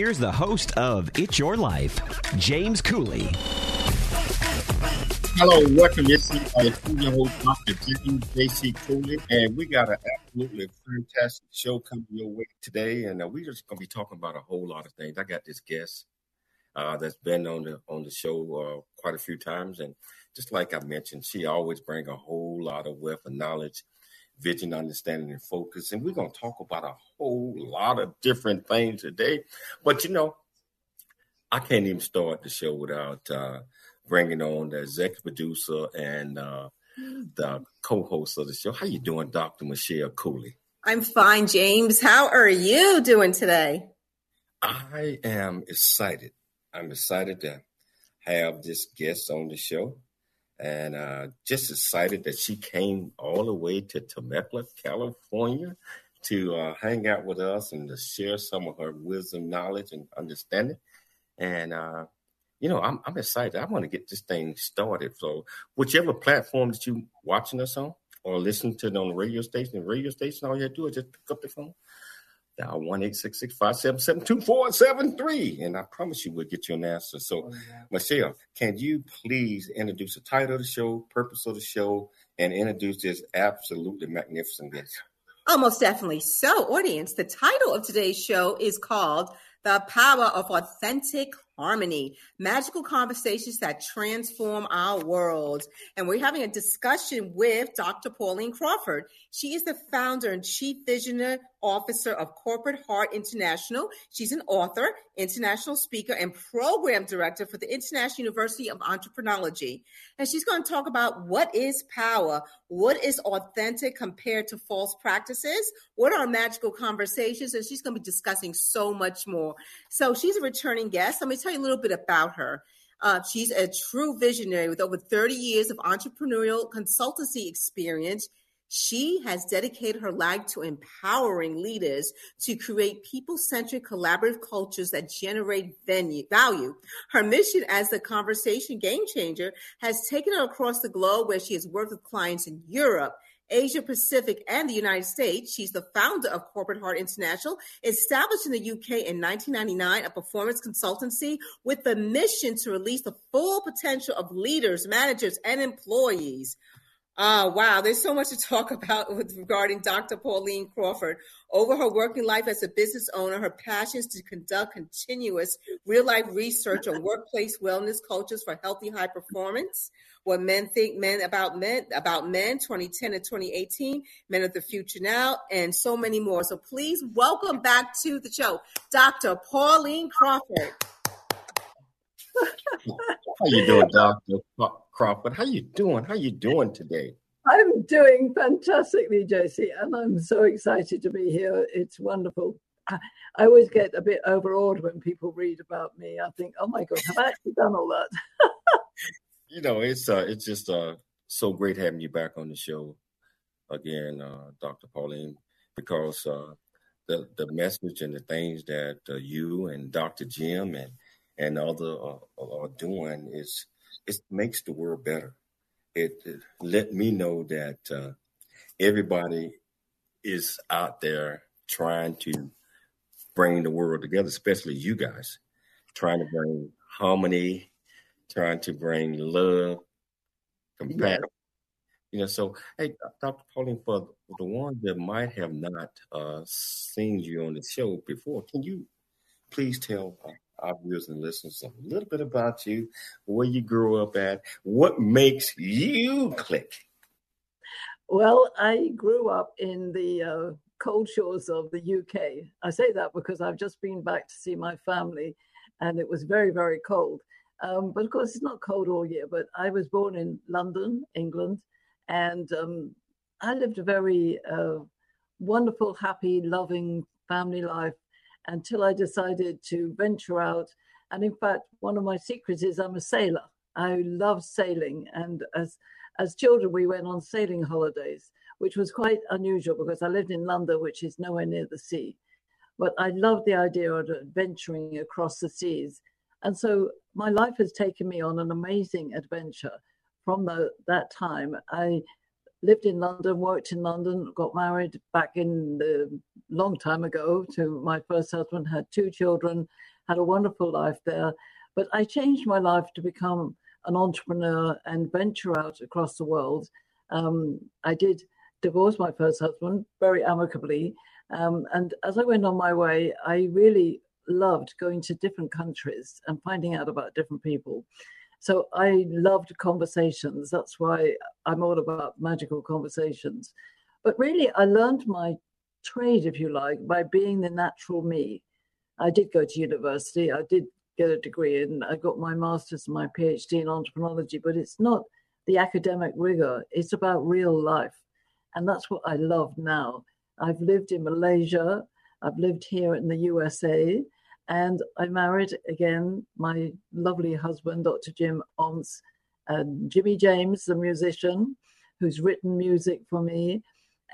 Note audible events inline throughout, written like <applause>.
here's the host of It's Your Life, James Cooley. Hello, welcome. This is uh, your host, Dr. James J.C. Cooley, and we got an absolutely fantastic show coming your way today. And uh, we're just going to be talking about a whole lot of things. I got this guest uh, that's been on the on the show uh, quite a few times, and just like I mentioned, she always bring a whole lot of wealth of knowledge, vision, understanding, and focus. And we're going to talk about a whole lot of different things today. But you know, I can't even start the show without uh, bringing on the executive producer and uh, the co-host of the show. How you doing, Dr. Michelle Cooley? I'm fine, James. How are you doing today? I am excited. I'm excited to have this guest on the show and uh, just excited that she came all the way to Temecula, California to uh, hang out with us and to share some of her wisdom, knowledge, and understanding. And uh, you know, I'm, I'm excited. I want to get this thing started. So, whichever platform that you're watching us on or listening to it on the radio station, the radio station, all you have to do is just pick up the phone, dial one eight six six five seven seven two four seven three, and I promise you we'll get you an answer. So, oh, yeah. Michelle, can you please introduce the title of the show, purpose of the show, and introduce this absolutely magnificent guest? Almost definitely. So, audience, the title of today's show is called "The Power of Authentic harmony, magical conversations that transform our world. And we're having a discussion with Dr. Pauline Crawford. She is the founder and chief visionary officer of Corporate Heart International. She's an author, international speaker, and program director for the International University of Entreprenology. And she's going to talk about what is power, what is authentic compared to false practices, what are magical conversations, and she's going to be discussing so much more. So she's a returning guest. Let me tell tell you a little bit about her. Uh, she's a true visionary with over 30 years of entrepreneurial consultancy experience. She has dedicated her life to empowering leaders to create people centric collaborative cultures that generate venue, value. Her mission as the conversation game changer has taken her across the globe where she has worked with clients in Europe, Asia Pacific, and the United States. She's the founder of Corporate Heart International, established in the UK in 1999, a performance consultancy with the mission to release the full potential of leaders, managers, and employees. Uh, wow, there's so much to talk <laughs> about with regarding Dr. Pauline Crawford. Over her working life as a business owner, her passions to conduct continuous real life research on workplace wellness cultures for healthy high performance what men think men about men about men 2010 and 2018 men of the future now and so many more so please welcome back to the show dr pauline crawford how you doing dr crawford how you doing how you doing today i'm doing fantastically jc and i'm so excited to be here it's wonderful I always get a bit overawed when people read about me. I think, oh my God, have I actually done all that? <laughs> you know, it's uh, it's just uh, so great having you back on the show again, uh, Dr. Pauline, because uh, the the message and the things that uh, you and Dr. Jim and and other uh, are doing is it makes the world better. It, it let me know that uh, everybody is out there trying to bring the world together, especially you guys, trying to bring harmony trying to bring love, compassion, You know, so hey, Dr. Pauline, for the ones that might have not uh, seen you on the show before, can you please tell our viewers and listeners a little bit about you, where you grew up at, what makes you click? Well, I grew up in the uh, cold shores of the UK. I say that because I've just been back to see my family and it was very, very cold. Um, but of course, it's not cold all year. But I was born in London, England, and um, I lived a very uh, wonderful, happy, loving family life until I decided to venture out. And in fact, one of my secrets is I'm a sailor. I love sailing, and as as children, we went on sailing holidays, which was quite unusual because I lived in London, which is nowhere near the sea. But I loved the idea of adventuring across the seas. And so my life has taken me on an amazing adventure from the, that time. I lived in London, worked in London, got married back in the long time ago to my first husband, had two children, had a wonderful life there. But I changed my life to become an entrepreneur and venture out across the world. Um, I did divorce my first husband very amicably. Um, and as I went on my way, I really loved going to different countries and finding out about different people. So I loved conversations. That's why I'm all about magical conversations. But really, I learned my trade, if you like, by being the natural me. I did go to university. I did get a degree and I got my master's and my PhD in entrepreneurship, but it's not the academic rigor. It's about real life. And that's what I love now. I've lived in Malaysia, I've lived here in the USA, and I married again my lovely husband, Dr. Jim and Jimmy James, the musician who's written music for me.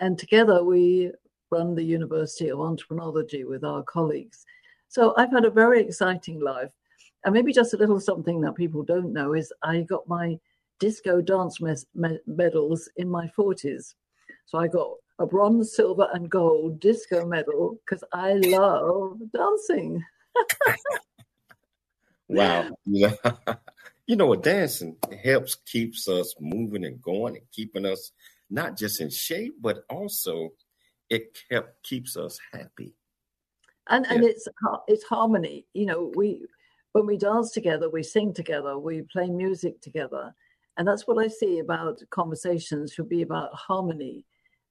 And together we run the University of Entrepreneurship with our colleagues. So I've had a very exciting life. And maybe just a little something that people don't know is I got my disco dance mes- me- medals in my 40s. So I got a bronze, silver, and gold disco medal because I love dancing. <laughs> wow. <laughs> You know, you know what dancing helps keeps us moving and going and keeping us not just in shape, but also it kept keeps us happy. And yeah. and it's it's harmony. You know we when we dance together we sing together we play music together. And that's what i see about conversations should be about harmony.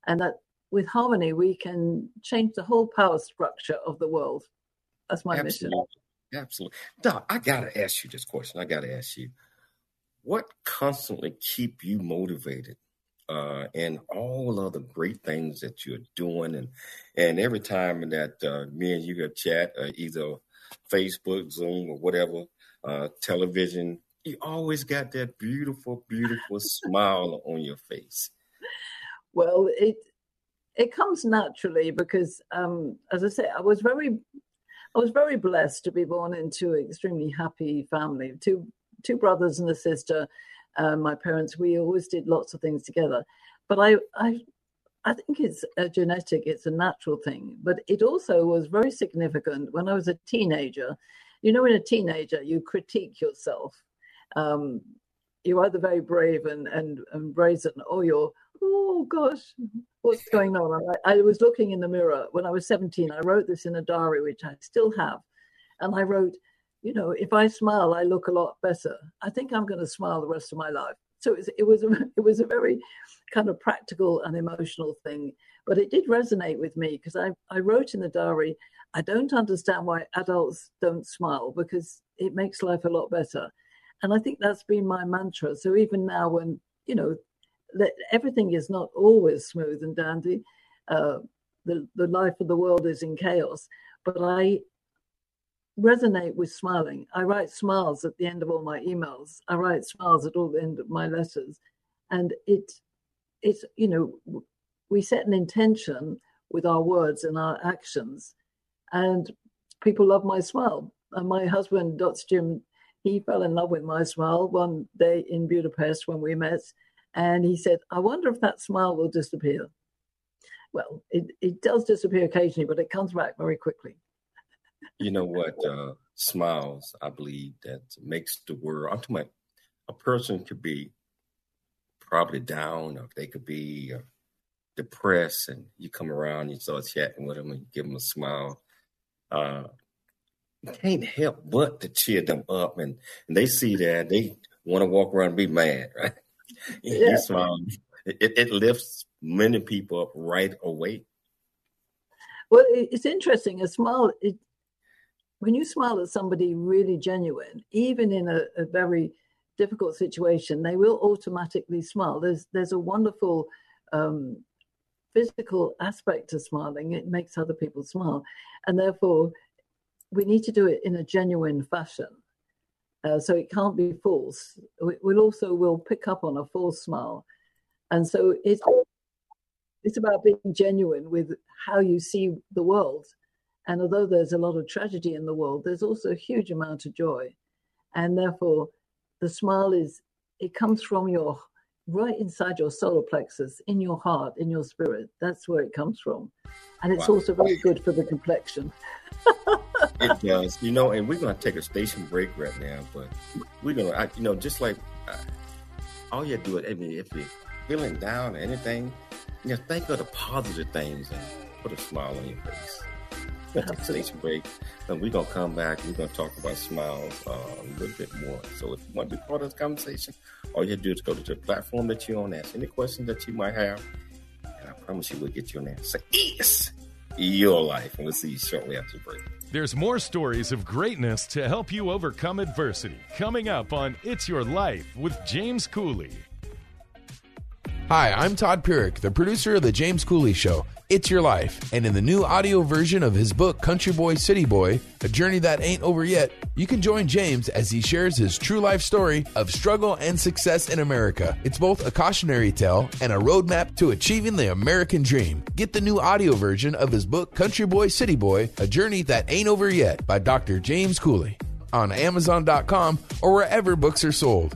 And that with harmony we can change the whole power structure of the world that's my absolutely. mission absolutely doc i gotta ask you this question i gotta ask you what constantly keep you motivated uh, and all of the great things that you're doing. And and every time that uh, me and you get chat, uh, either Facebook, Zoom, or whatever, uh, television, you always got that beautiful, beautiful <laughs> smile on your face. Well, it it comes naturally because, um, as I say, I was very I was very blessed to be born into an extremely happy family. Two two brothers and a sister uh, my parents, we always did lots of things together. But I, I, I think it's a genetic, it's a natural thing. But it also was very significant when I was a teenager. You know, when a teenager, you critique yourself. Um, you're either very brave and, and, and brazen, or you're, oh gosh, what's going on? I, I was looking in the mirror when I was 17. I wrote this in a diary, which I still have. And I wrote, you know, if I smile, I look a lot better. I think I'm going to smile the rest of my life. So it was, it was, a, <laughs> it was a very kind of practical and emotional thing, but it did resonate with me because I, I wrote in the diary, I don't understand why adults don't smile because it makes life a lot better. And I think that's been my mantra. So even now, when, you know, that everything is not always smooth and dandy, uh, the, the life of the world is in chaos, but I, resonate with smiling. I write smiles at the end of all my emails. I write smiles at all the end of my letters. And it, it's, you know, we set an intention with our words and our actions. And people love my smile. And my husband, Dr. Jim, he fell in love with my smile one day in Budapest when we met. And he said, I wonder if that smile will disappear. Well, it, it does disappear occasionally, but it comes back very quickly you know what? Uh, smiles, I believe, that makes the world. I'm talking about a person could be probably down, or they could be uh, depressed, and you come around, you start chatting with them, and give them a smile. Uh, you can't help but to cheer them up, and, and they see that they want to walk around and be mad, right? Yeah. You smile. It, it lifts many people up right away. Well, it's interesting. A smile, it, when you smile at somebody really genuine, even in a, a very difficult situation, they will automatically smile. There's there's a wonderful um, physical aspect to smiling. It makes other people smile, and therefore we need to do it in a genuine fashion. Uh, so it can't be false. We, we'll also will pick up on a false smile, and so it's it's about being genuine with how you see the world. And although there's a lot of tragedy in the world, there's also a huge amount of joy, and therefore the smile is it comes from your right inside your solar plexus, in your heart, in your spirit. That's where it comes from. And it's wow. also very good for the complexion. <laughs> it does. You know, and we're going to take a station break right now, but we're going to, you know, just like uh, all you do it, I mean, if you're feeling down or anything, you know, think of the positive things and put a smile on your face going to take a station break. And we're to come back. We're to talk about smiles uh, a little bit more. So if you want to be part of this conversation, all you do is go to the platform that you're on, ask any questions that you might have. And I promise you we'll get you an answer. Yes! Your life. And we'll see you shortly after the break. There's more stories of greatness to help you overcome adversity coming up on It's Your Life with James Cooley. Hi, I'm Todd Pyrick, the producer of The James Cooley Show. It's Your Life. And in the new audio version of his book, Country Boy, City Boy, A Journey That Ain't Over Yet, you can join James as he shares his true life story of struggle and success in America. It's both a cautionary tale and a roadmap to achieving the American dream. Get the new audio version of his book, Country Boy, City Boy, A Journey That Ain't Over Yet by Dr. James Cooley on Amazon.com or wherever books are sold.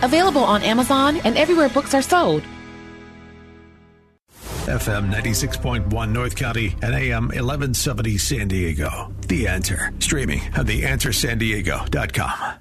available on Amazon and everywhere books are sold. FM 96.1 North County and AM 1170 San Diego. The Answer. Streaming at theanswersandiego.com.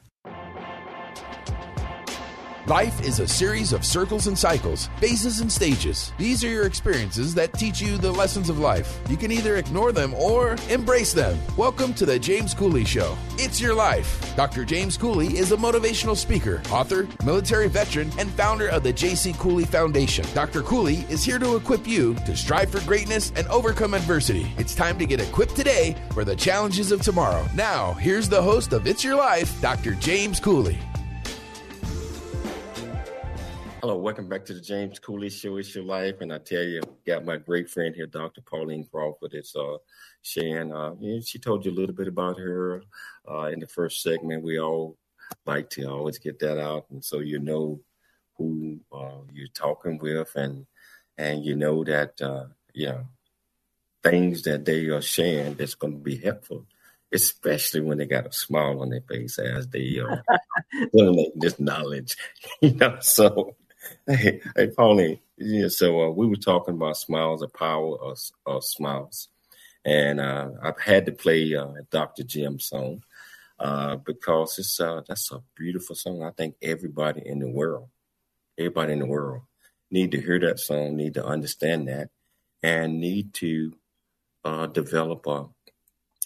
Life is a series of circles and cycles, phases and stages. These are your experiences that teach you the lessons of life. You can either ignore them or embrace them. Welcome to the James Cooley Show. It's your life. Dr. James Cooley is a motivational speaker, author, military veteran, and founder of the J.C. Cooley Foundation. Dr. Cooley is here to equip you to strive for greatness and overcome adversity. It's time to get equipped today for the challenges of tomorrow. Now, here's the host of It's Your Life, Dr. James Cooley. Hello, welcome back to the James Cooley Show. It's your life, and I tell you, got my great friend here, Dr. Pauline Crawford. It's uh, Shan. Uh, she told you a little bit about her uh, in the first segment. We all like to always get that out, and so you know who uh, you're talking with, and and you know that uh, you know things that they are sharing that's going to be helpful especially when they got a smile on their face as they are <laughs> uh, this knowledge, <laughs> you know. So, <laughs> hey, hey Pauline, yeah. So uh, we were talking about smiles, the power of, of smiles, and uh, I've had to play uh, Dr. Jim's song uh, because it's uh, that's a beautiful song. I think everybody in the world, everybody in the world, need to hear that song, need to understand that, and need to uh, develop a,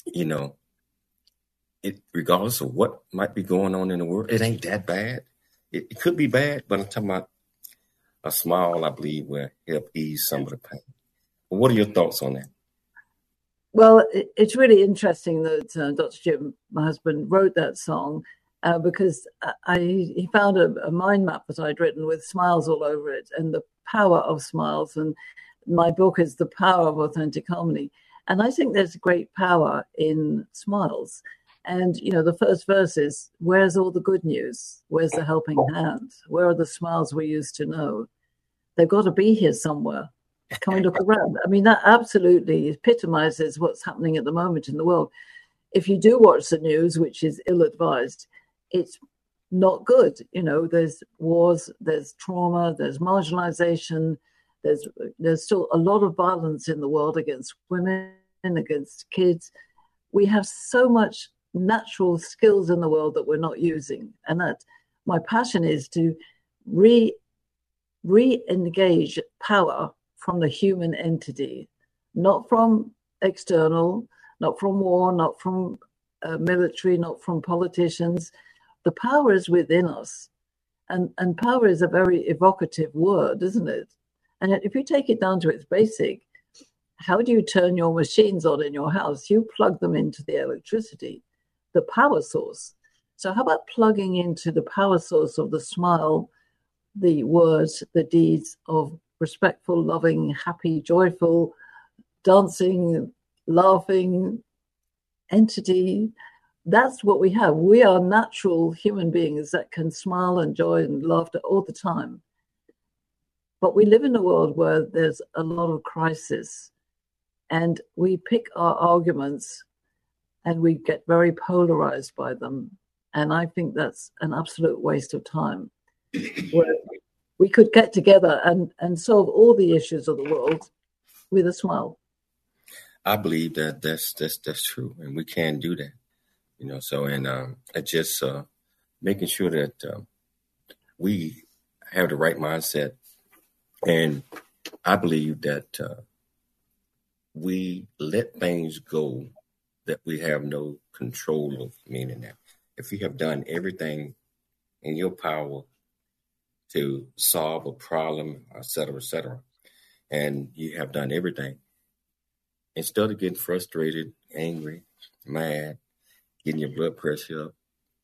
you know, it regardless of what might be going on in the world, it ain't that bad. It, it could be bad, but I'm talking about a smile. I believe will help ease some of the pain. But what are your thoughts on that? Well, it's really interesting that uh, Dr. Jim, my husband, wrote that song uh, because I, he found a, a, mind map that I'd written with smiles all over it and the power of smiles. And my book is The Power of Authentic Harmony. And I think there's great power in smiles. And, you know, the first verse is, Where's all the good news? Where's the helping hand? Where are the smiles we used to know? They've got to be here somewhere. Come and look around. I mean, that absolutely epitomizes what's happening at the moment in the world. If you do watch the news, which is ill advised, it's not good. You know, there's wars, there's trauma, there's marginalization, there's there's still a lot of violence in the world against women, against kids. We have so much natural skills in the world that we're not using, and that my passion is to re re-engage power from the human entity, not from external, not from war, not from uh, military, not from politicians. The power is within us. And, and power is a very evocative word, isn't it? And if you take it down to its basic, how do you turn your machines on in your house? You plug them into the electricity, the power source. So, how about plugging into the power source of the smile, the words, the deeds of respectful, loving, happy, joyful, dancing, laughing entity? That's what we have. We are natural human beings that can smile and joy and laughter all the time. But we live in a world where there's a lot of crisis, and we pick our arguments and we get very polarized by them. And I think that's an absolute waste of time. Where we could get together and, and solve all the issues of the world with a smile. I believe that that's that's that's true, and we can do that. You know, so and um, just uh, making sure that uh, we have the right mindset and I believe that uh, we let things go that we have no control of, meaning that if you have done everything in your power to solve a problem, et cetera, et cetera, and you have done everything, instead of getting frustrated, angry, mad, getting your blood pressure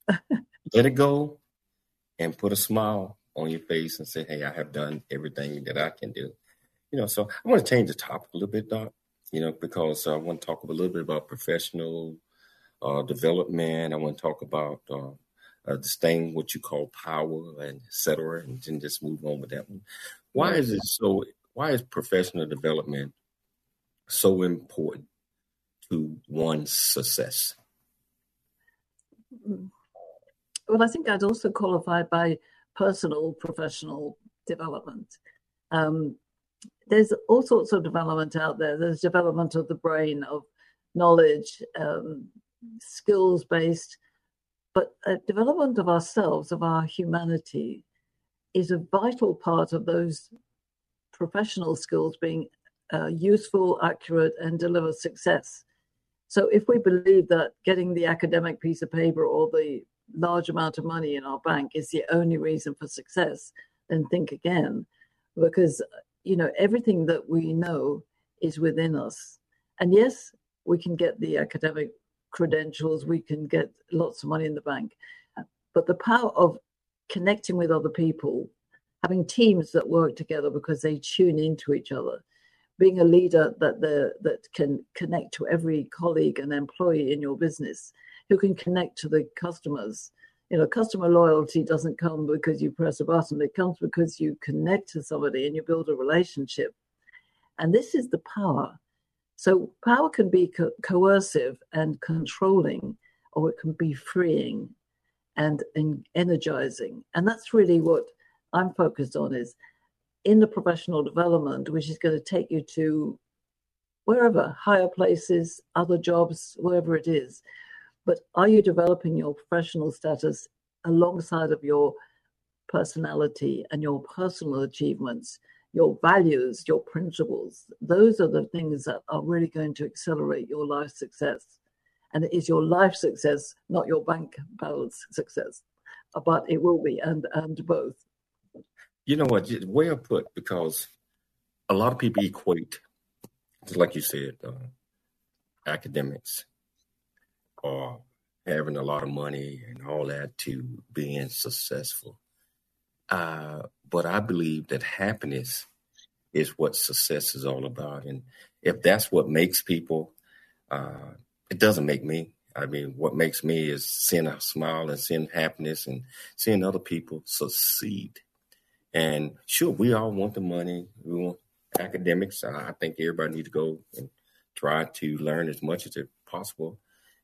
up, <laughs> let it go and put a smile on your face and say, "Hey, I have done everything that I can do." You know, so I want to change the topic a little bit, Doc. You know, because I want to talk a little bit about professional uh, development. I want to talk about uh, uh, thing what you call power and et cetera, and then just move on with that one. Why is it so? Why is professional development so important to one's success? Well, I think I'd also qualify by personal professional development. Um, there's all sorts of development out there. There's development of the brain, of knowledge, um, skills based, but development of ourselves, of our humanity, is a vital part of those professional skills being uh, useful, accurate, and deliver success. So, if we believe that getting the academic piece of paper or the large amount of money in our bank is the only reason for success, then think again. Because, you know, everything that we know is within us. And yes, we can get the academic credentials, we can get lots of money in the bank. But the power of connecting with other people, having teams that work together because they tune into each other, being a leader that the, that can connect to every colleague and employee in your business, who can connect to the customers. You know, customer loyalty doesn't come because you press a button, it comes because you connect to somebody and you build a relationship. And this is the power. So power can be co- coercive and controlling, or it can be freeing and, and energizing. And that's really what I'm focused on is in the professional development, which is going to take you to wherever, higher places, other jobs, wherever it is. But are you developing your professional status alongside of your personality and your personal achievements your values, your principles. Those are the things that are really going to accelerate your life success. And it is your life success, not your bank balance success. But it will be, and, and both. You know what? Well put, because a lot of people equate, like you said, uh, academics or having a lot of money and all that to being successful. Uh, but I believe that happiness is what success is all about. And if that's what makes people, uh, it doesn't make me. I mean, what makes me is seeing a smile and seeing happiness and seeing other people succeed. And sure, we all want the money. We want academics. I think everybody needs to go and try to learn as much as possible.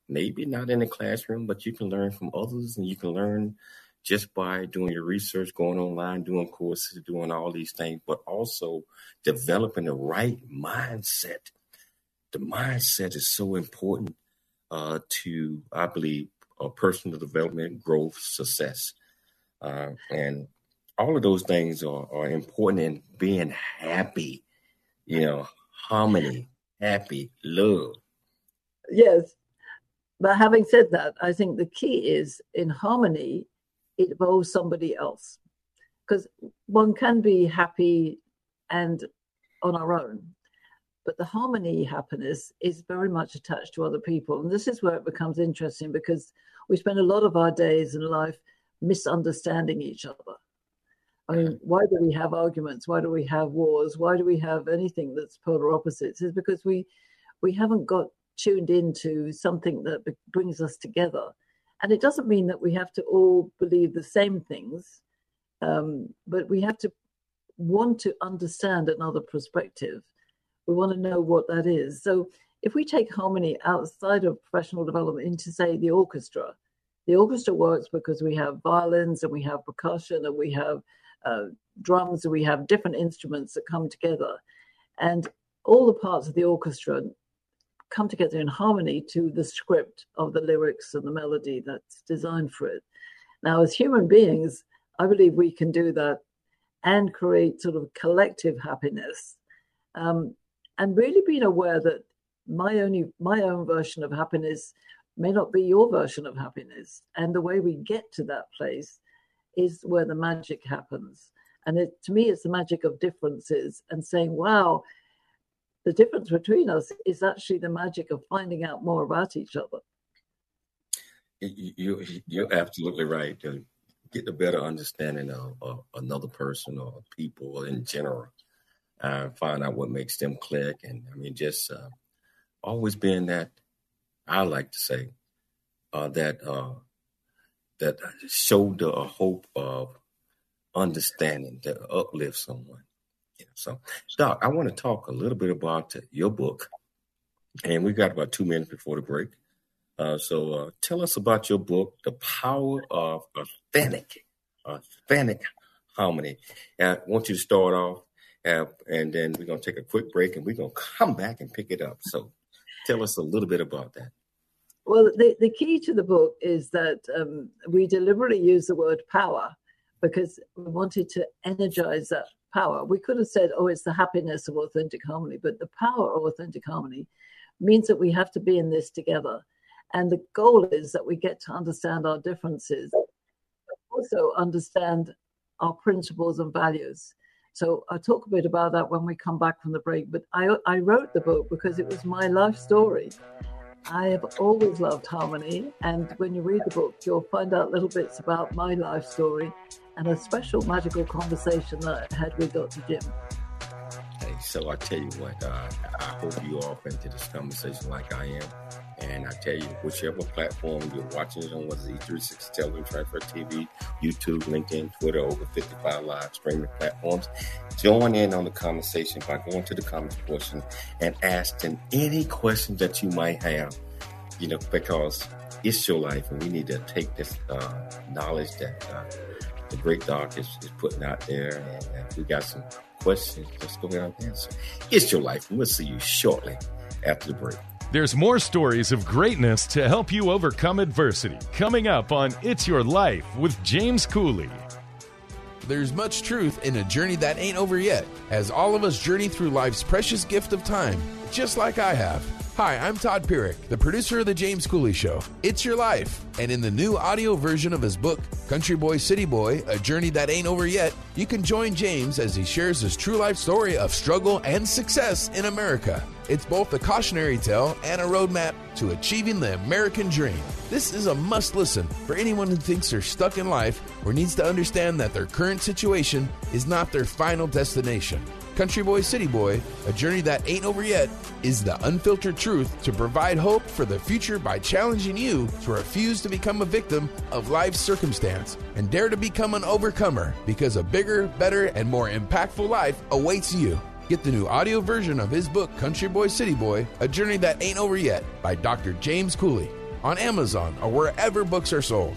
Maybe not in the classroom, but you can learn from others and you can learn just by doing your research, going online, doing courses, doing all these things, but also developing the right mindset. The mindset is so important uh, to, I believe, uh, personal development, growth, success. Uh, and all of those things are, are important in being happy, you know, harmony, happy, love. Yes. But having said that, I think the key is in harmony it involves somebody else. Because one can be happy and on our own, but the harmony happiness is very much attached to other people. And this is where it becomes interesting because we spend a lot of our days in life misunderstanding each other. I mean, why do we have arguments? Why do we have wars? Why do we have anything that's polar opposites? Is because we we haven't got tuned into something that brings us together. And it doesn't mean that we have to all believe the same things, um, but we have to want to understand another perspective. We want to know what that is. So if we take harmony outside of professional development into, say, the orchestra, the orchestra works because we have violins and we have percussion and we have uh, drums and we have different instruments that come together. And all the parts of the orchestra come together in harmony to the script of the lyrics and the melody that's designed for it. Now, as human beings, I believe we can do that and create sort of collective happiness. Um, and really being aware that my only my own version of happiness may not be your version of happiness. And the way we get to that place is where the magic happens. And it, to me, it's the magic of differences and saying, wow, the difference between us is actually the magic of finding out more about each other. You, you're absolutely right. Get a better understanding of, of another person or people in general, uh, find out what makes them click, and I mean, just uh, always being that. I like to say uh, that uh, that shoulder a hope of understanding to uplift someone. So, Doc, I want to talk a little bit about your book, and we've got about two minutes before the break. Uh, so, uh, tell us about your book, "The Power of Authentic, Authentic Harmony." I want you to start off, uh, and then we're going to take a quick break, and we're going to come back and pick it up. So, tell us a little bit about that. Well, the, the key to the book is that um, we deliberately use the word power because we wanted to energize that power. We could have said, oh, it's the happiness of authentic harmony, but the power of authentic harmony means that we have to be in this together. And the goal is that we get to understand our differences, also understand our principles and values. So I'll talk a bit about that when we come back from the break. But I, I wrote the book because it was my life story. I have always loved harmony, and when you read the book, you'll find out little bits about my life story and a special magical conversation that I had with Dr. Jim. Hey, so I tell you what, uh, I hope you all into this conversation like I am. And I tell you, whichever platform you're watching it on, whether it's E360 Television, Transfer TV, YouTube, LinkedIn, Twitter, over 55 live streaming platforms, join in on the conversation by going to the comments portion and asking any questions that you might have, you know, because it's your life and we need to take this uh, knowledge that uh, the great doc is, is putting out there. And if we got some questions, let's go ahead and answer. It's your life, and we'll see you shortly after the break. There's more stories of greatness to help you overcome adversity coming up on It's Your Life with James Cooley. There's much truth in a journey that ain't over yet, as all of us journey through life's precious gift of time, just like I have. Hi, I'm Todd Pyrick, the producer of The James Cooley Show. It's Your Life. And in the new audio version of his book, Country Boy, City Boy A Journey That Ain't Over Yet, you can join James as he shares his true life story of struggle and success in America. It's both a cautionary tale and a roadmap to achieving the American dream. This is a must listen for anyone who thinks they're stuck in life or needs to understand that their current situation is not their final destination. Country Boy, City Boy, A Journey That Ain't Over Yet, is the unfiltered truth to provide hope for the future by challenging you to refuse to become a victim of life's circumstance and dare to become an overcomer because a bigger, better, and more impactful life awaits you. Get the new audio version of his book, Country Boy, City Boy, A Journey That Ain't Over Yet by Dr. James Cooley on Amazon or wherever books are sold.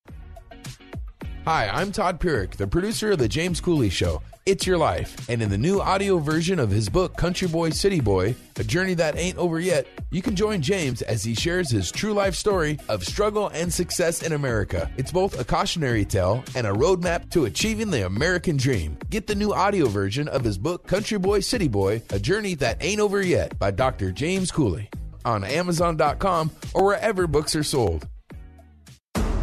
Hi, I'm Todd Pyrick, the producer of The James Cooley Show. It's Your Life. And in the new audio version of his book, Country Boy, City Boy A Journey That Ain't Over Yet, you can join James as he shares his true life story of struggle and success in America. It's both a cautionary tale and a roadmap to achieving the American dream. Get the new audio version of his book, Country Boy, City Boy A Journey That Ain't Over Yet by Dr. James Cooley on Amazon.com or wherever books are sold.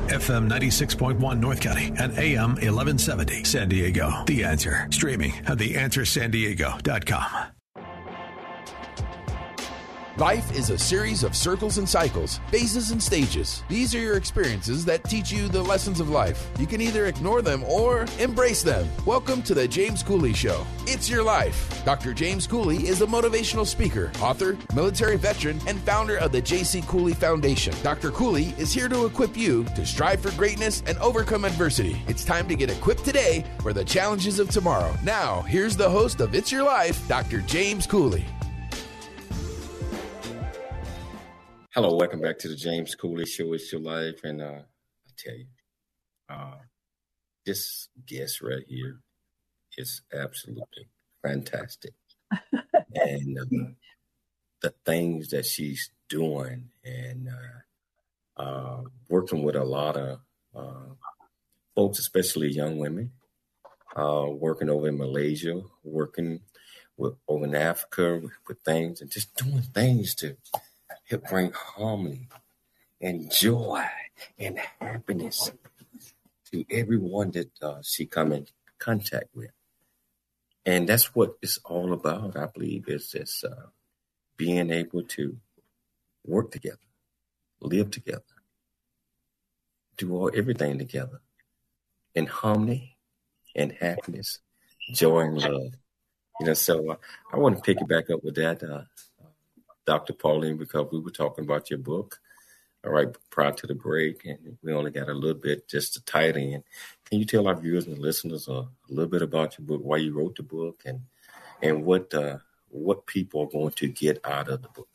FM 96.1 North County and AM 1170 San Diego. The Answer. Streaming at theanswersandiego.com. Life is a series of circles and cycles, phases and stages. These are your experiences that teach you the lessons of life. You can either ignore them or embrace them. Welcome to the James Cooley Show. It's your life. Dr. James Cooley is a motivational speaker, author, military veteran, and founder of the J.C. Cooley Foundation. Dr. Cooley is here to equip you to strive for greatness and overcome adversity. It's time to get equipped today for the challenges of tomorrow. Now, here's the host of It's Your Life, Dr. James Cooley. Hello, welcome back to the James Cooley Show. It's your life, and uh, I tell you, uh, this guest right here is absolutely fantastic, <laughs> and uh, the things that she's doing, and uh, uh, working with a lot of uh, folks, especially young women, working over in Malaysia, working with over in Africa with, with things, and just doing things to help bring harmony and joy and happiness to everyone that uh, she come in contact with. And that's what it's all about, I believe, is this uh, being able to work together, live together, do all everything together in harmony and happiness, joy and love. You know, so uh, I want to pick it back up with that. Dr. Pauline because we were talking about your book, all right, prior to the break, and we only got a little bit just to tie it in. Can you tell our viewers and listeners a, a little bit about your book, why you wrote the book, and and what uh, what people are going to get out of the book?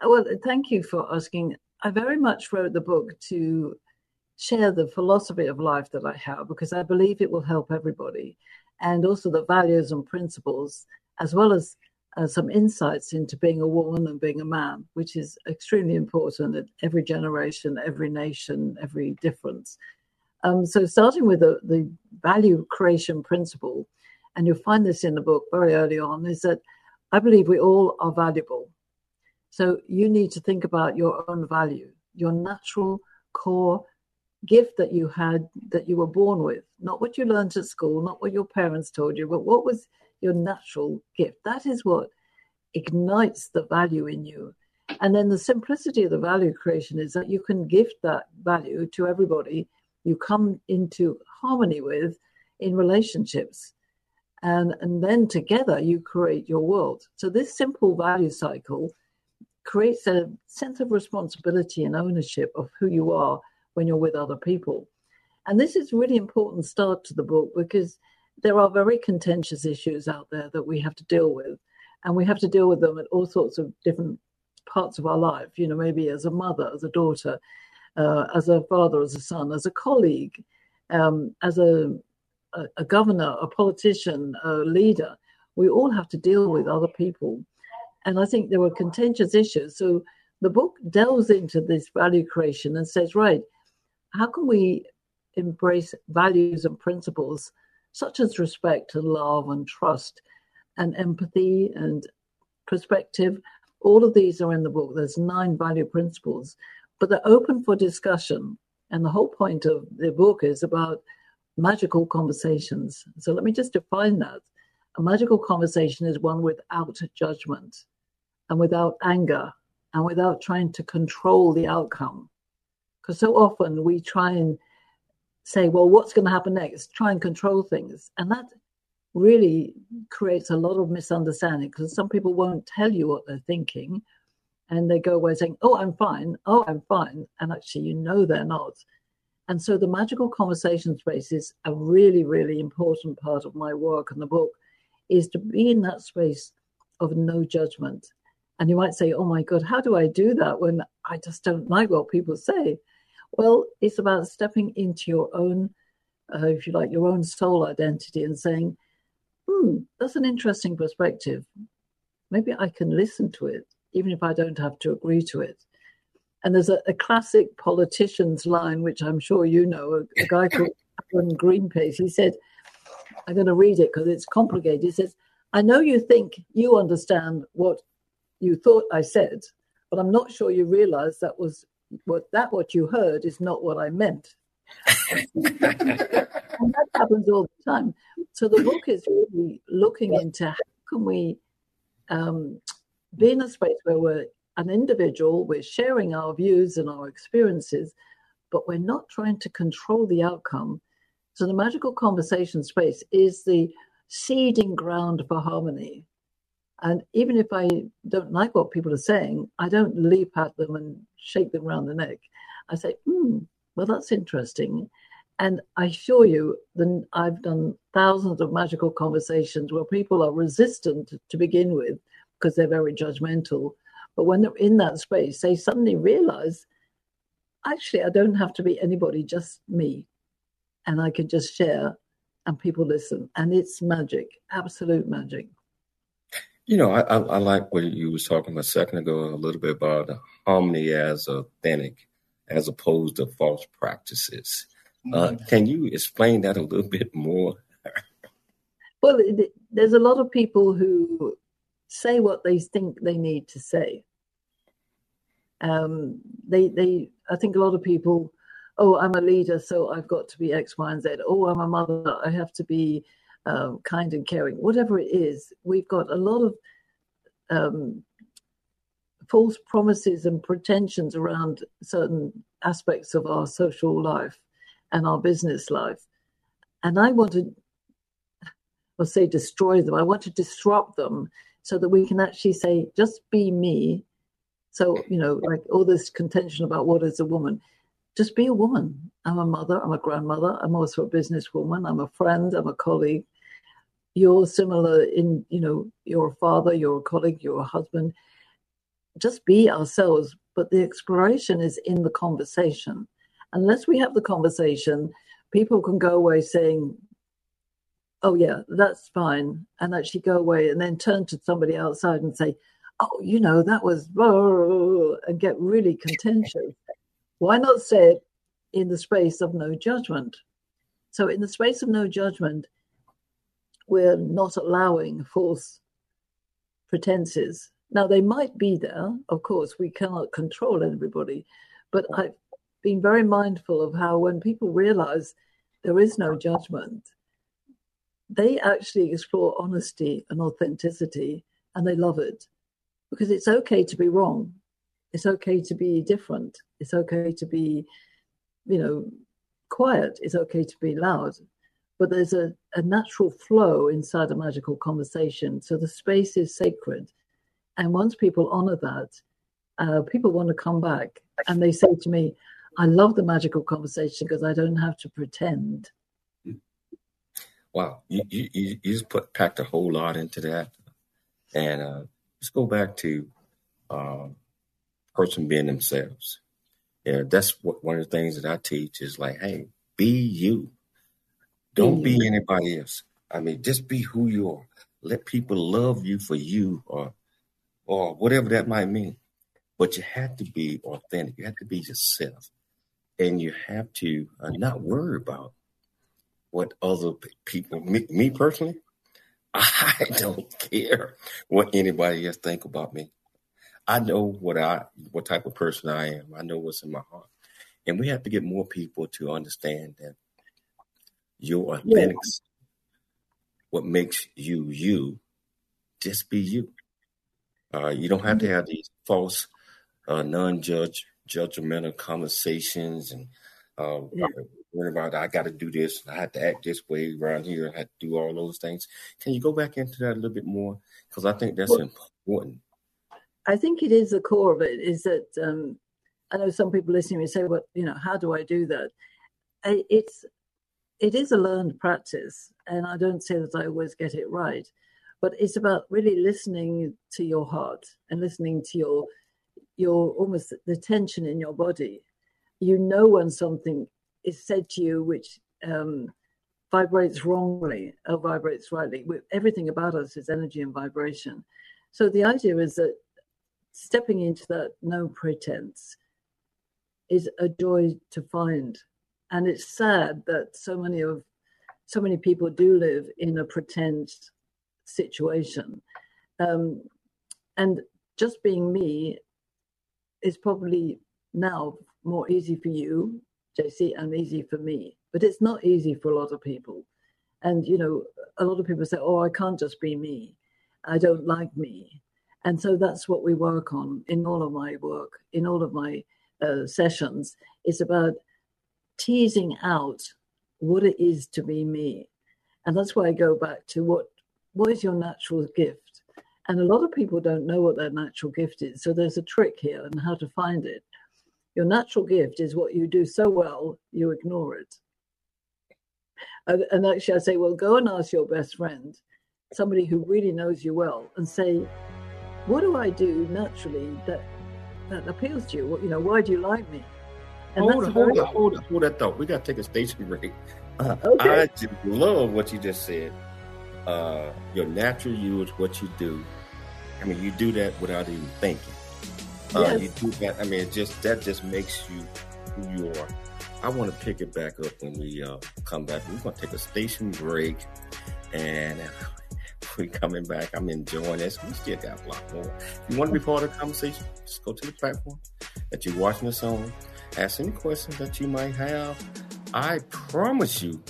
Well, thank you for asking. I very much wrote the book to share the philosophy of life that I have because I believe it will help everybody, and also the values and principles, as well as uh, some insights into being a woman and being a man, which is extremely important at every generation, every nation, every difference. Um, so, starting with the, the value creation principle and you'll find this in the book very early on, is that I believe we all are valuable. So you need to think about your own value, your natural core gift that you had that you were born with, not what you learned at school, not what your parents told you, but what was your natural gift. That is what ignites the value in you. And then the simplicity of the value creation is that you can gift that value to everybody you come into harmony with in relationships. And, and then together you create your world. So, this simple value cycle creates a sense of responsibility and ownership of who you are when you're with other people. And this is really important start to the book because there are very contentious issues out there that we have to deal with. And we have to deal with them at all sorts of different parts of our life, you know, maybe as a mother, as a daughter, uh, as a father, as a son, as a colleague, um, as a, a, a governor, a politician, a leader. We all have to deal with other people. And I think there were contentious issues. So the book delves into this value creation and says, right, how can we embrace values and principles such as respect and love and trust and empathy and perspective? All of these are in the book. There's nine value principles but they're open for discussion. And the whole point of the book is about magical conversations. So let me just define that. A magical conversation is one without judgment and without anger and without trying to control the outcome. Because so often we try and say, well, what's going to happen next? Try and control things. And that really creates a lot of misunderstanding because some people won't tell you what they're thinking and they go away saying, Oh, I'm fine. Oh, I'm fine. And actually, you know they're not. And so the magical conversation space is a really, really important part of my work and the book is to be in that space of no judgment. And you might say, Oh my God, how do I do that when I just don't like what people say? Well, it's about stepping into your own, uh, if you like, your own soul identity and saying, Hmm, that's an interesting perspective. Maybe I can listen to it even if I don't have to agree to it. And there's a, a classic politician's line, which I'm sure you know, a, a guy <laughs> called Alan Greenspan. He said, I'm going to read it because it's complicated. He says, I know you think you understand what you thought I said, but I'm not sure you realize that was what that what you heard is not what I meant. <laughs> and that happens all the time. So the book is really looking into how can we um, be in a space where we're an individual, we're sharing our views and our experiences, but we're not trying to control the outcome. So the magical conversation space is the seeding ground for harmony. And even if I don't like what people are saying, I don't leap at them and shake them around the neck. I say, hmm, well, that's interesting. And I assure you, that I've done thousands of magical conversations where people are resistant to begin with because they're very judgmental. But when they're in that space, they suddenly realize actually, I don't have to be anybody, just me. And I can just share and people listen. And it's magic, absolute magic. You know, I, I, I like what you was talking a second ago a little bit about harmony as authentic, as opposed to false practices. Uh, mm-hmm. can you explain that a little <laughs> bit more? well, it, there's a lot of people who say what they think they need to say. Um, they, they, I think a lot of people, oh, I'm a leader, so I've got to be X, Y, and Z. Oh, I'm a mother, I have to be um, kind and caring. Whatever it is, we've got a lot of um, false promises and pretensions around certain aspects of our social life and our business life. And I want to, or say destroy them, I want to disrupt them so that we can actually say, just be me. So, you know, like all this contention about what is a woman, just be a woman. I'm a mother, I'm a grandmother, I'm also a businesswoman, I'm a friend, I'm a colleague. You're similar in, you know, you're a father, you're a colleague, you're a husband. Just be ourselves, but the exploration is in the conversation. Unless we have the conversation, people can go away saying, oh yeah, that's fine, and actually go away and then turn to somebody outside and say, oh, you know, that was and get really contentious. Why not say it in the space of no judgment? So, in the space of no judgment, we're not allowing false pretenses. Now, they might be there, of course, we cannot control everybody, but I've been very mindful of how when people realize there is no judgment, they actually explore honesty and authenticity and they love it because it's okay to be wrong. It's okay to be different. It's okay to be, you know, quiet. It's okay to be loud. But there's a, a natural flow inside a magical conversation. So the space is sacred. And once people honor that, uh, people want to come back and they say to me, I love the magical conversation because I don't have to pretend. Wow, you, you, you just put packed a whole lot into that. And uh, let's go back to uh, person being themselves. Yeah, that's what one of the things that I teach is like, hey, be you. Don't be anybody else. I mean, just be who you are. Let people love you for you or or whatever that might mean. But you have to be authentic. You have to be yourself. And you have to uh, not worry about what other people, me, me personally, <laughs> I don't care what anybody else think about me. I know what I what type of person I am. I know what's in my heart. And we have to get more people to understand that your authentic what makes you you, just be you. Uh, you don't have to have these false, uh, non-judge, judgmental conversations and uh, yeah. worry about I got to do this, I have to act this way around here, I have to do all those things. Can you go back into that a little bit more? Because I think that's well, important. I think it is the core of it. Is that um, I know some people listening will say, "Well, you know, how do I do that?" It's it is a learned practice, and I don't say that I always get it right, but it's about really listening to your heart and listening to your your almost the tension in your body. You know when something is said to you which um, vibrates wrongly or vibrates rightly. Everything about us is energy and vibration. So the idea is that stepping into that no pretense is a joy to find. And it's sad that so many of so many people do live in a pretend situation. Um, and just being me is probably now more easy for you, JC, and easy for me. But it's not easy for a lot of people. And, you know, a lot of people say, oh, I can't just be me. I don't like me. And so that's what we work on in all of my work, in all of my uh, sessions. It's about teasing out what it is to be me. And that's why I go back to what what is your natural gift? And a lot of people don't know what their natural gift is. So there's a trick here and how to find it. Your natural gift is what you do so well, you ignore it. And, and actually, I say, well, go and ask your best friend, somebody who really knows you well, and say, what do I do naturally that that appeals to you? What, you know, why do you like me? And hold it, hold it, hold it, hold that thought. We got to take a station break. Uh, <laughs> okay. I just love what you just said. Uh, your natural you is what you do. I mean, you do that without even thinking. Uh, yes. You do that. I mean, just that just makes you who you are. I want to pick it back up when we uh, come back. We're going to take a station break, and <laughs> we're coming back. I'm enjoying this. We still got a lot more. If you want to be part of the conversation, just go to the platform that you're watching us on. Ask any questions that you might have. I promise you,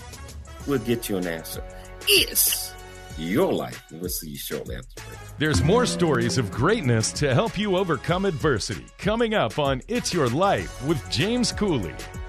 we'll get you an answer. It's your life. We'll see you shortly after. There's more stories of greatness to help you overcome adversity coming up on It's Your Life with James Cooley.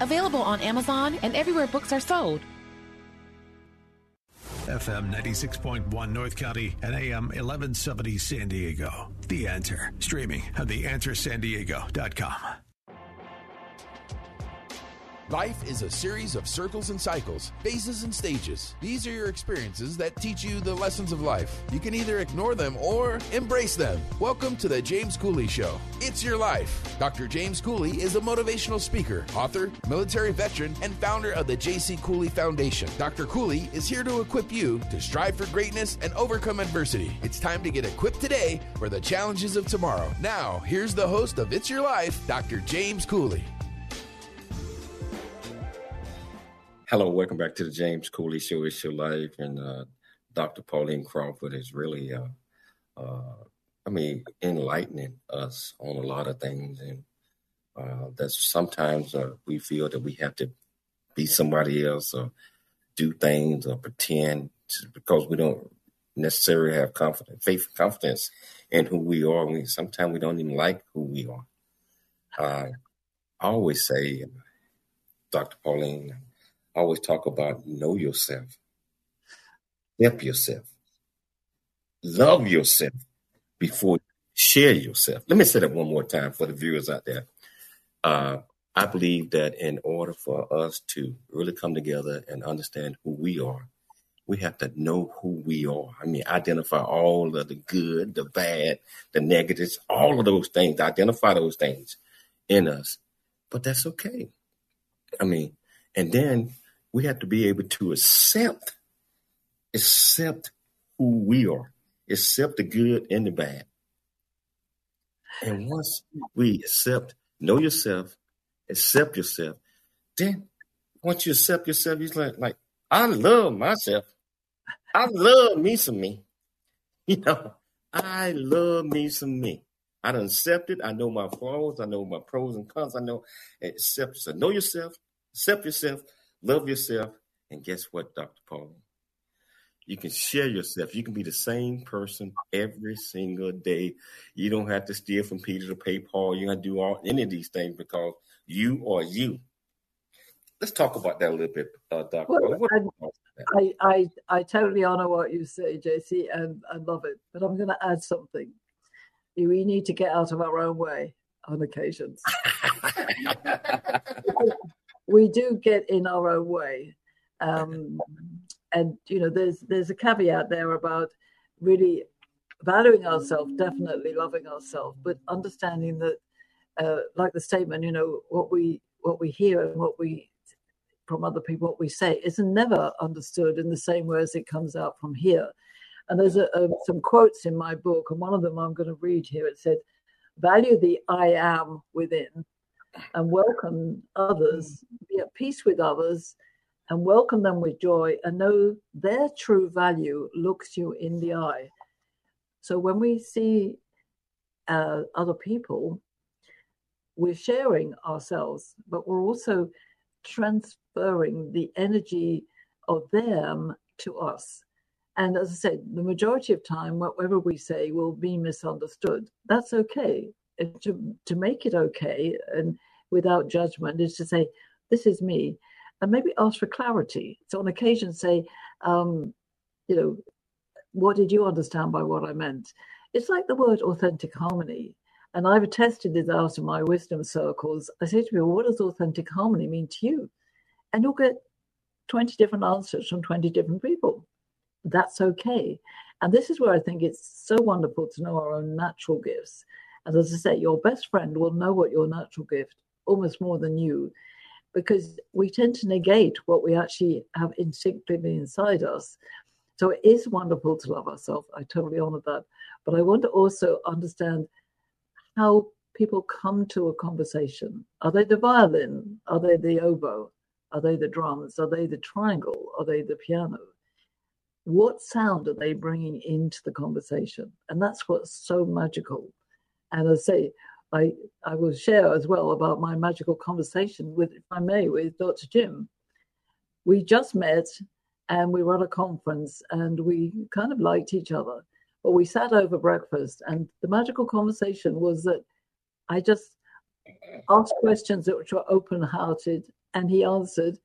available on Amazon and everywhere books are sold. FM 96.1 North County and AM 1170 San Diego. The Answer. Streaming at theanswersandiego.com. Life is a series of circles and cycles, phases and stages. These are your experiences that teach you the lessons of life. You can either ignore them or embrace them. Welcome to the James Cooley Show. It's your life. Dr. James Cooley is a motivational speaker, author, military veteran, and founder of the J.C. Cooley Foundation. Dr. Cooley is here to equip you to strive for greatness and overcome adversity. It's time to get equipped today for the challenges of tomorrow. Now, here's the host of It's Your Life, Dr. James Cooley. Hello, welcome back to the James Cooley Show. It's your life, and uh, Dr. Pauline Crawford is really, uh, uh, I mean, enlightening us on a lot of things, and uh, that's sometimes uh, we feel that we have to be somebody else or do things or pretend because we don't necessarily have confidence, faith, confidence in who we are. We sometimes we don't even like who we are. I always say, Dr. Pauline always talk about know yourself, help yourself, love yourself before share yourself. Let me say that one more time for the viewers out there. Uh, I believe that in order for us to really come together and understand who we are, we have to know who we are. I mean, identify all of the good, the bad, the negatives, all of those things, identify those things in us. But that's okay. I mean, and then we have to be able to accept, accept who we are, accept the good and the bad. And once we accept, know yourself, accept yourself, then once you accept yourself, you're like, like, I love myself. I love me some me. <laughs> You know, I love me some me. I don't accept it. I know my flaws. I know my pros and cons. I know accept yourself. Know yourself, accept yourself, love yourself, and guess what, Dr. Paul? You can share yourself. You can be the same person every single day. You don't have to steal from Peter to pay Paul. You don't to do all any of these things because you are you. Let's talk about that a little bit, uh, Dr. Well, I, I, I totally honor what you say, JC, and I love it. But I'm going to add something. We need to get out of our own way on occasions. <laughs> <laughs> we do get in our own way. Um, and you know, there's there's a caveat there about really valuing ourselves, definitely loving ourselves, but understanding that, uh, like the statement, you know, what we what we hear and what we from other people, what we say, is never understood in the same way as it comes out from here. And there's a, a, some quotes in my book, and one of them I'm going to read here. It said, "Value the I am within." And welcome others, be at peace with others, and welcome them with joy, and know their true value looks you in the eye. So when we see uh, other people, we're sharing ourselves, but we're also transferring the energy of them to us. And as I said, the majority of time, whatever we say will be misunderstood. That's okay to to make it okay and without judgment is to say, "This is me," and maybe ask for clarity. So on occasion, say, um, "You know, what did you understand by what I meant?" It's like the word authentic harmony. And I've tested this out in my wisdom circles. I say to people, what does authentic harmony mean to you? And you'll get 20 different answers from 20 different people. That's okay. And this is where I think it's so wonderful to know our own natural gifts and as I say, your best friend will know what your natural gift almost more than you, because we tend to negate what we actually have instinctively inside us. So it is wonderful to love ourselves. I totally honor that. But I want to also understand how people come to a conversation. Are they the violin? Are they the oboe? Are they the drums? Are they the triangle? Are they the piano? What sound are they bringing into the conversation? And that's what's so magical. And I say, I, I will share as well about my magical conversation with, if I may, with Dr. Jim. We just met and we were at a conference and we kind of liked each other. But we sat over breakfast and the magical conversation was that I just asked questions which were open hearted and he answered.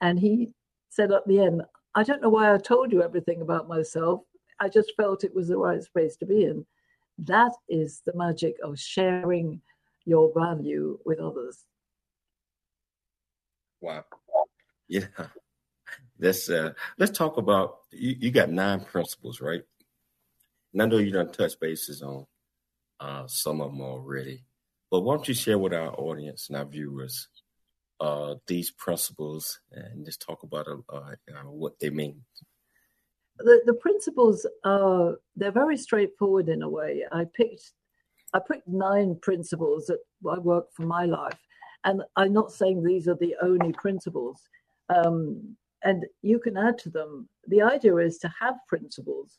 And he said at the end, I don't know why I told you everything about myself. I just felt it was the right space to be in. That is the magic of sharing your value with others. Wow. Yeah. Let's uh let's talk about you, you got nine principles, right? And I know you done touch bases on uh some of them already. But why don't you share with our audience and our viewers uh, these principles and just talk about uh, uh, what they mean? The, the principles are they're very straightforward in a way. I picked I picked nine principles that I work for my life, and I'm not saying these are the only principles. Um, and you can add to them. The idea is to have principles.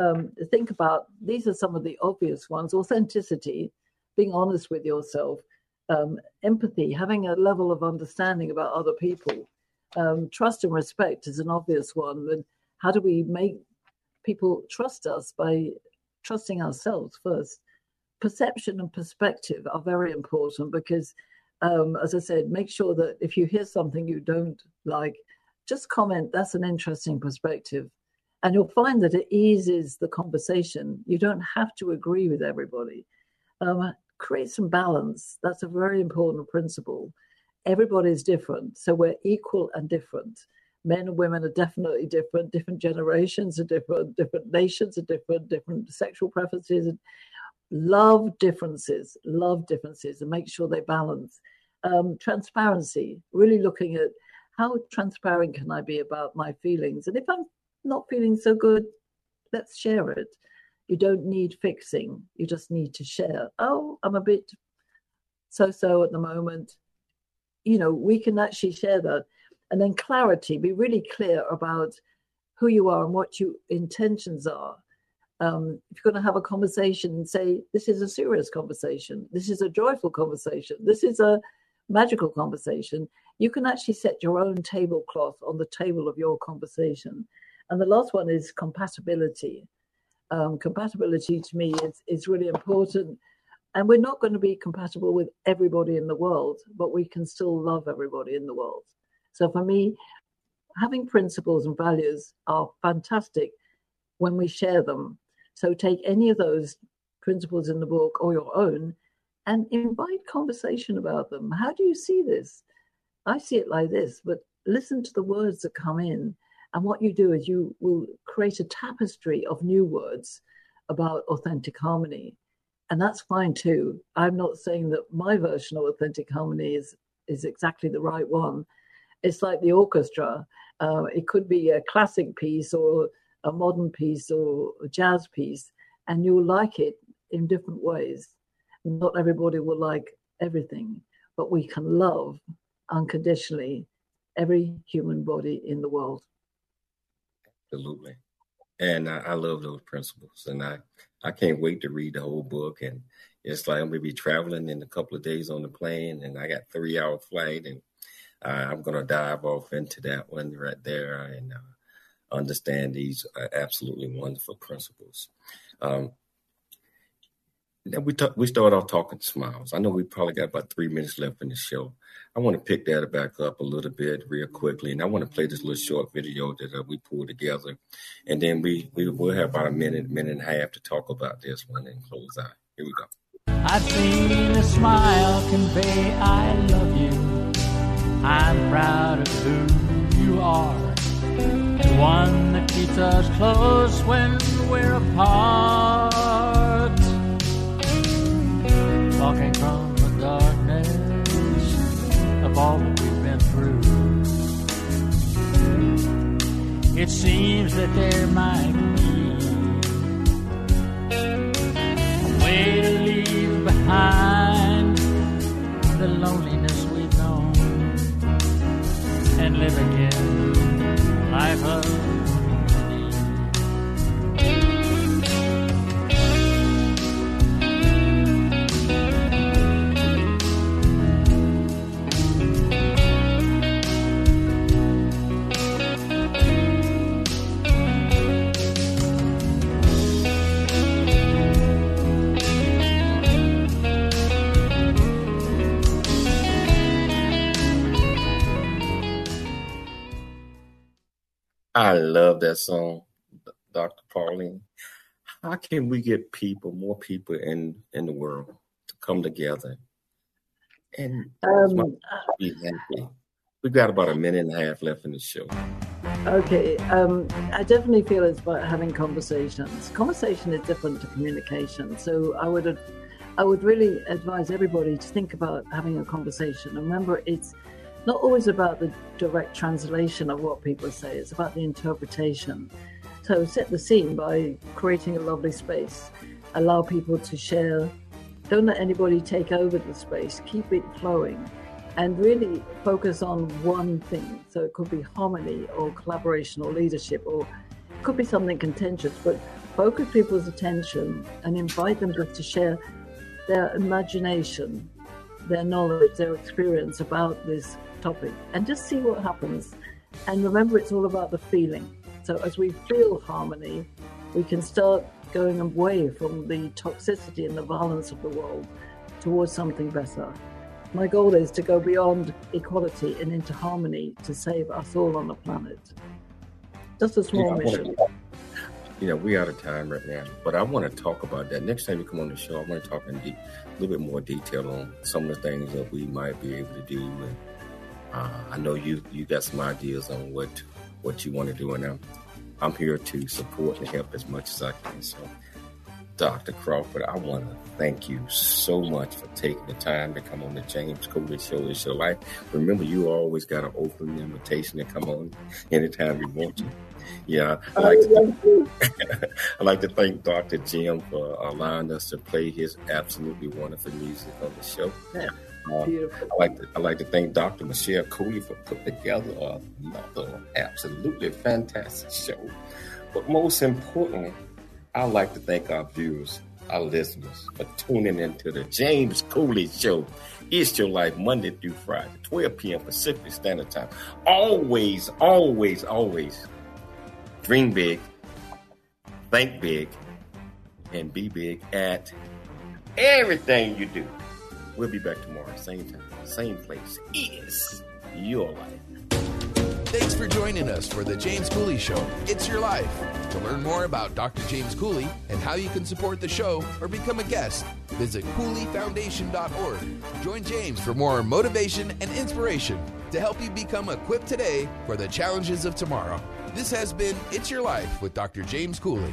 Um, think about these are some of the obvious ones: authenticity, being honest with yourself, um, empathy, having a level of understanding about other people. Um, trust and respect is an obvious one. And how do we make people trust us by trusting ourselves first? Perception and perspective are very important because, um, as I said, make sure that if you hear something you don't like, just comment, that's an interesting perspective. And you'll find that it eases the conversation. You don't have to agree with everybody. Um, create some balance. That's a very important principle. Everybody is different, so we're equal and different. Men and women are definitely different. Different generations are different. Different nations are different. Different sexual preferences. Love differences. Love differences, and make sure they balance. Um, transparency. Really looking at how transparent can I be about my feelings, and if I'm not feeling so good, let's share it. You don't need fixing. You just need to share. Oh, I'm a bit so so at the moment. You know, we can actually share that. And then clarity, be really clear about who you are and what your intentions are. Um, if you're going to have a conversation, say, this is a serious conversation. This is a joyful conversation. This is a magical conversation. You can actually set your own tablecloth on the table of your conversation. And the last one is compatibility um, compatibility to me is, is really important. And we're not going to be compatible with everybody in the world, but we can still love everybody in the world. So for me, having principles and values are fantastic when we share them. So take any of those principles in the book or your own and invite conversation about them. How do you see this? I see it like this, but listen to the words that come in and what you do is you will create a tapestry of new words about authentic harmony. And that's fine too. I'm not saying that my version of authentic harmony is, is exactly the right one. It's like the orchestra. Uh, it could be a classic piece or a modern piece or a jazz piece, and you'll like it in different ways. Not everybody will like everything, but we can love unconditionally every human body in the world. Absolutely. And I, I, love those principles. And I, I can't wait to read the whole book. And it's like I'm going to be traveling in a couple of days on the plane, and I got three hour flight, and I'm going to dive off into that one right there and uh, understand these uh, absolutely wonderful principles. Um, we talk, we start off talking smiles. I know we probably got about three minutes left in the show. I want to pick that back up a little bit real quickly, and I want to play this little short video that uh, we pulled together, and then we we will have about a minute, minute and a half to talk about this one and close out. Here we go. I've seen a smile convey I love you. I'm proud of who you are. The one that keeps us close when we're apart. Walking from the darkness of all that we've been through. It seems that there might be a way to leave behind. Live again life of I love that song, Dr. Pauline. How can we get people, more people in in the world, to come together and Um, be happy? We got about a minute and a half left in the show. Okay, um, I definitely feel it's about having conversations. Conversation is different to communication, so I would, I would really advise everybody to think about having a conversation. Remember, it's not always about the direct translation of what people say; it's about the interpretation. So set the scene by creating a lovely space. Allow people to share. Don't let anybody take over the space. Keep it flowing and really focus on one thing. So it could be harmony or collaboration or leadership, or it could be something contentious, but focus people's attention and invite them just to share their imagination, their knowledge, their experience about this topic, and just see what happens. And remember, it's all about the feeling. So as we feel harmony, we can start going away from the toxicity and the violence of the world towards something better. My goal is to go beyond equality and into harmony to save us all on the planet. Just a small Yeah, mission. You know, we're out of time right now, but I want to talk about that. Next time you come on the show, I want to talk in a little bit more detail on some of the things that we might be able to do. And uh, I know you you got some ideas on what what you want to do, and I'm I'm here to support and help as much as I can. So, Dr. Crawford, I want to thank you so much for taking the time to come on the James Cooley Show. It's your life. Remember, you always got an open invitation to come on anytime you want to. Yeah, I like to, <laughs> I'd like to thank Dr. Jim for allowing us to play his absolutely wonderful music on the show. Yeah, Um, Beautiful. I like to I like to thank Dr. Michelle Cooley for putting together another absolutely fantastic show. But most importantly, I'd like to thank our viewers, our listeners, for tuning into the James Cooley Show. It's your life Monday through Friday, 12 p.m. Pacific Standard Time. Always, always, always dream big, think big, and be big at everything you do. We'll be back tomorrow, same time, same place. Is your life. Thanks for joining us for the James Cooley Show. It's your life. To learn more about Dr. James Cooley and how you can support the show or become a guest, visit CooleyFoundation.org. Join James for more motivation and inspiration to help you become equipped today for the challenges of tomorrow. This has been It's Your Life with Dr. James Cooley,